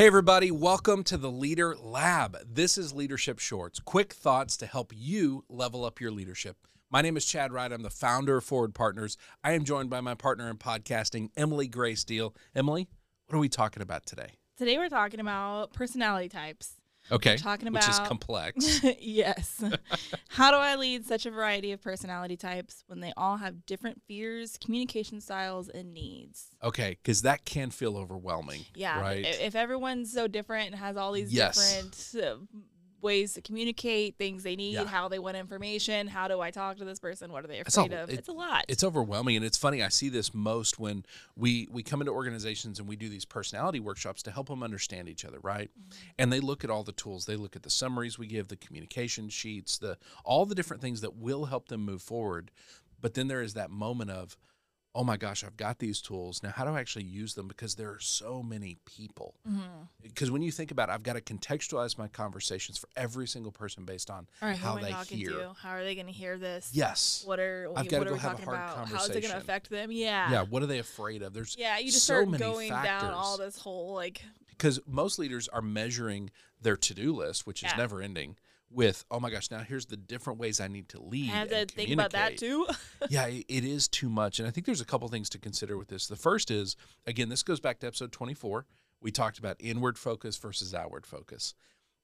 Hey, everybody, welcome to the Leader Lab. This is Leadership Shorts, quick thoughts to help you level up your leadership. My name is Chad Wright. I'm the founder of Forward Partners. I am joined by my partner in podcasting, Emily Gray Steele. Emily, what are we talking about today? Today we're talking about personality types. Okay. talking about Which is complex. yes. How do I lead such a variety of personality types when they all have different fears, communication styles, and needs? Okay, because that can feel overwhelming. Yeah. Right. If everyone's so different and has all these Yes. different uh, ways to communicate, things they need, Yeah. how they want information, how do I talk to this person? What are they afraid of? it- it's a lot. it's overwhelming and it's funny i see this most when we we come into organizations and we do these personality workshops to help them understand each other right mm-hmm. and they look at all the tools they look at the summaries we give the communication sheets the all the different things that will help them move forward but then there is that moment of oh my gosh i've got these tools now how do i actually use them because there are so many people mm-hmm. because when you think about it, i've got to contextualize my conversations for every single person based on right, how they hear to? How are they going to hear this? yes What are I've gotta go we have a talking hard about? How is it going to affect them? Yeah. yeah what are they afraid of there's Yeah, you just so start going down all this whole like because most leaders are measuring their to-do list which is never ending with oh my gosh now here's the different ways i need to lead I have to and think about that too. yeah it- it is too much and i think there's a couple things to consider with this the first is again this goes back to episode 24 we talked about inward focus versus outward focus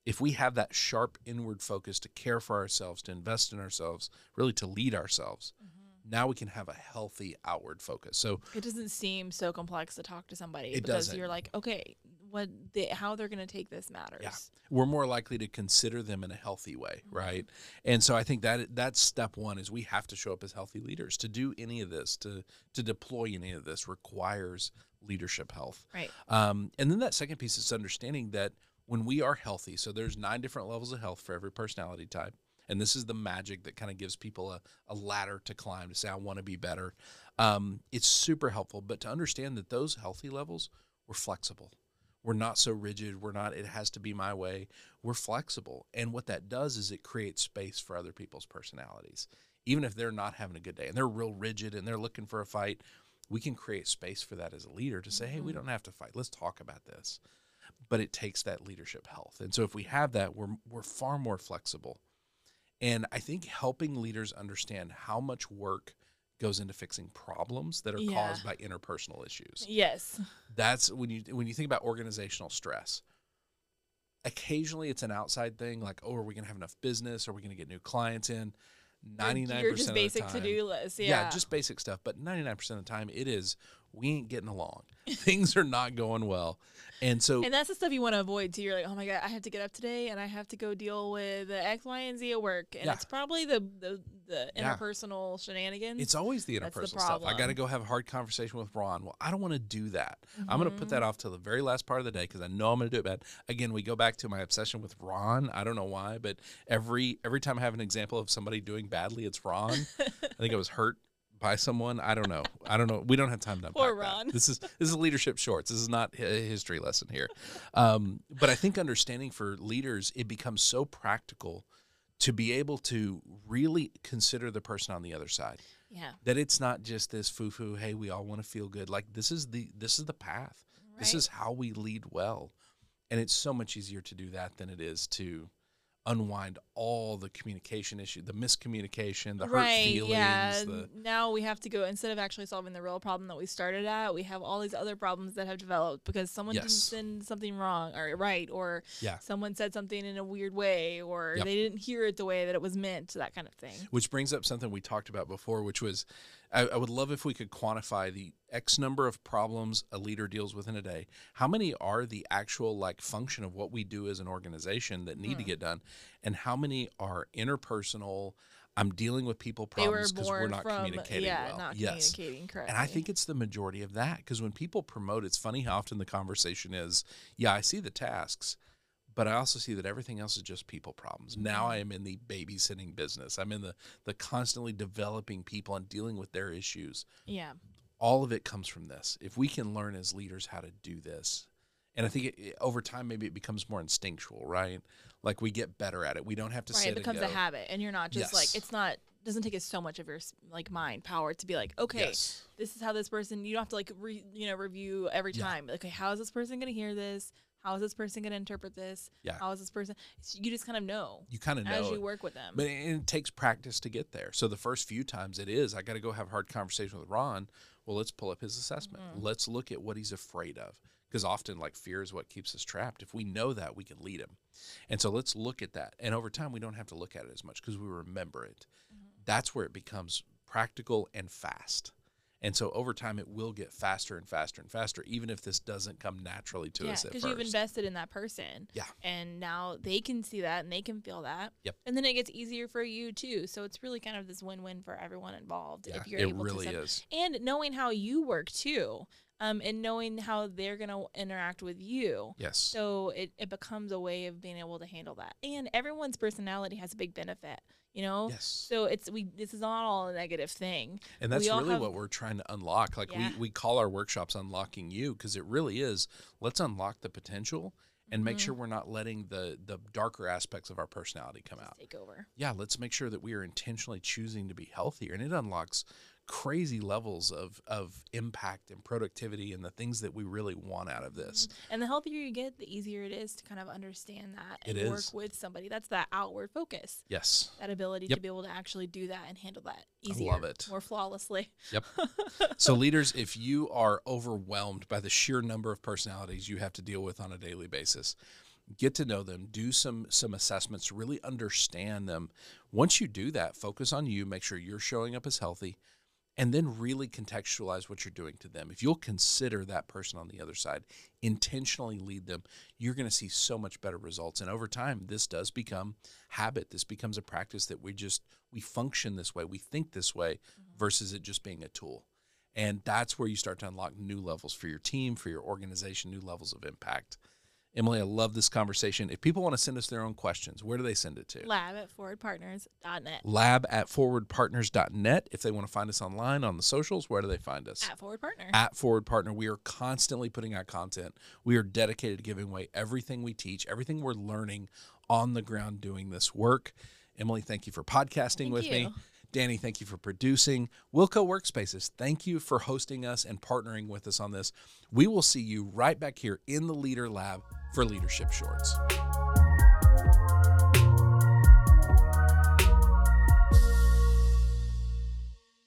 if we have that sharp inward focus to care for ourselves to invest in ourselves really to lead ourselves Mm-hmm. now we can have a healthy outward focus so it doesn't seem so complex to talk to somebody It because doesn't. you're like, okay, what they, how they're going to take this matters. Yeah. we're more likely to consider them in a healthy way, right? And so I think that that's step one is we have to show up as healthy leaders. To do any of this, to to deploy any of this requires leadership health. Right. Um, and then that second piece is understanding that when we are healthy, so there's nine different levels of health for every personality type. And this is the magic that kind of gives people a, a ladder to climb to say, I want to be better. Um, it's super helpful, but to understand that those healthy levels, we're flexible. We're not so rigid. We're not, it has to be my way. We're flexible. And what that does is it creates space for other people's personalities. Even if they're not having a good day and they're real rigid and they're looking for a fight, we can create space for that as a leader to say, hey, we mm-hmm. don't have to fight. Let's talk about this. But it takes that leadership health. And so if we have that, we're, we're far more flexible. And I think helping leaders understand how much work goes into fixing problems that are Yeah. caused by interpersonal issues Yes. that's when you when you think about organizational stress occasionally it's an outside thing like oh are we going to have enough business are we going to get new clients in 99% You're just of basic the time to do list. Yeah. yeah. just basic stuff but 99% of the time it is we ain't getting along things are not going well and so and that's the stuff you want to avoid too. You're like, oh my god, I have to get up today and I have to go deal with the X, Y, and Z at work, and Yeah. it's probably the the, the Yeah. interpersonal shenanigans. It's always the That's the interpersonal stuff. I got to go have a hard conversation with Ron. Well, I don't want to do that. I'm going to put that Mm-hmm. off till the very last part of the day because I know I'm going to do it bad. Again, we go back to my obsession with Ron. I don't know why, but every every time I have an example of somebody doing badly, it's Ron. I think I was hurt by someone. I don't know. I don't know. We don't have time to unpack that. This is this is leadership shorts. This is not a history lesson here. Um, but I think understanding for leaders, it becomes so practical to be able to really consider the person on the other side yeah. that it's not just this foo-foo hey we all want to feel good like this is the this is the path Right. this is how we lead well and it's so much easier to do that than it is to unwind all the communication issue the miscommunication the hurt right. feelings yeah. the Now we have to go instead of actually solving the real problem that we started at. We have all these other problems that have developed because someone didn't send something wrong or right, or yeah someone said something in a weird way, or Yep. they didn't hear it the way that it was meant. That kind of thing. which brings up something we talked about before which was I, I would love if we could quantify the x number of problems a leader deals with in a day. How many are the actual like function of what we do as an organization that need to Hmm. get done? And how many are interpersonal i'm dealing with people problems because we're not from communicating yeah, well. not yes. communicating correctly. and I think it's the majority of that because when people promote, it's funny how often the conversation is, yeah, I see the tasks, but I also see that everything else is just people problems. Now mm-hmm. I am in the babysitting business. I'm in the the constantly developing people and dealing with their issues. yeah. All of it comes from this. If we can learn as leaders how to do this, and I think it, it- over time maybe it becomes more instinctual, right? Like we get better at it. We don't have to sit down. right it becomes a habit and you're not just like it's not doesn't take us so much of your like mind power to be like okay Yes. this is how this person you don't have to like re, you know review every Yeah. time okay how is this person going to hear this how is this person going to interpret this? Yeah. How is this person? so you just kind of know You kind of know. as you work with them. But it, it takes practice to get there. So the first few times it is, I got to go have a hard conversation with Ron. Well, let's pull up his assessment. Mm-hmm. Let's look at what he's afraid of. Because often, like, fear is what keeps us trapped. If we know that, we can lead him. And so let's look at that. And over time, we don't have to look at it as much because we remember it. That's where it becomes practical and fast. And so over time, it will get faster and faster and faster, even if this doesn't come naturally to yeah, us because you've invested in that person. Yeah. And now they can see that and they can feel that. Yep. And then it gets easier for you too. So it's really kind of this win-win for everyone involved yeah, if you're it able really to is. and knowing how you work too. Um, and knowing how they're gonna interact with you. Yes. So it, it becomes a way of being able to handle that. And everyone's personality has a big benefit, you know? yes. So it's we this is not all a negative thing. And that's really have- what we're trying to unlock. Like Yeah. we, we call our workshops unlocking you because it really is let's unlock the potential and make Mhm. sure we're not letting the the darker aspects of our personality come out. Take over. Yeah, let's make sure that we are intentionally choosing to be healthier and it unlocks crazy levels of of impact and productivity and the things that we really want out of mm-hmm. this. And the healthier you get, the easier it is to kind of understand that It and work is. with somebody. That's that outward focus. Yes. That ability Yep. to be able to actually do that and handle that I easier, love it. more flawlessly. Yep. So, leaders, if you are overwhelmed by the sheer number of personalities you have to deal with on a daily basis, get to know them, do some some assessments, really understand them. Once you do that, focus on you, make sure you're showing up as healthy, and then really contextualize what you're doing to them. If you'll consider that person on the other side, intentionally lead them, you're going to see so much better results. And over time, this does become habit. This becomes a practice that we just we function this way, we think this way mm-hmm. versus it just being a tool. And that's where you start to unlock new levels for your team, for your organization, new levels of impact. Emily, I love this conversation. If people want to send us their own questions, where do they send it to? Lab at forwardpartners.net. Lab at forwardpartners.net. If they want to find us online on the socials, where do they find us? At Forward Partner. At Forward Partner, we are constantly putting out content. We are dedicated to giving away everything we teach, everything we're learning on the ground doing this work. Emily, thank you for podcasting Thank with me. Danny, thank you for producing. Wilco Workspaces, thank you for hosting us and partnering with us on this. We will see you right back here in the Leader Lab for Leadership Shorts.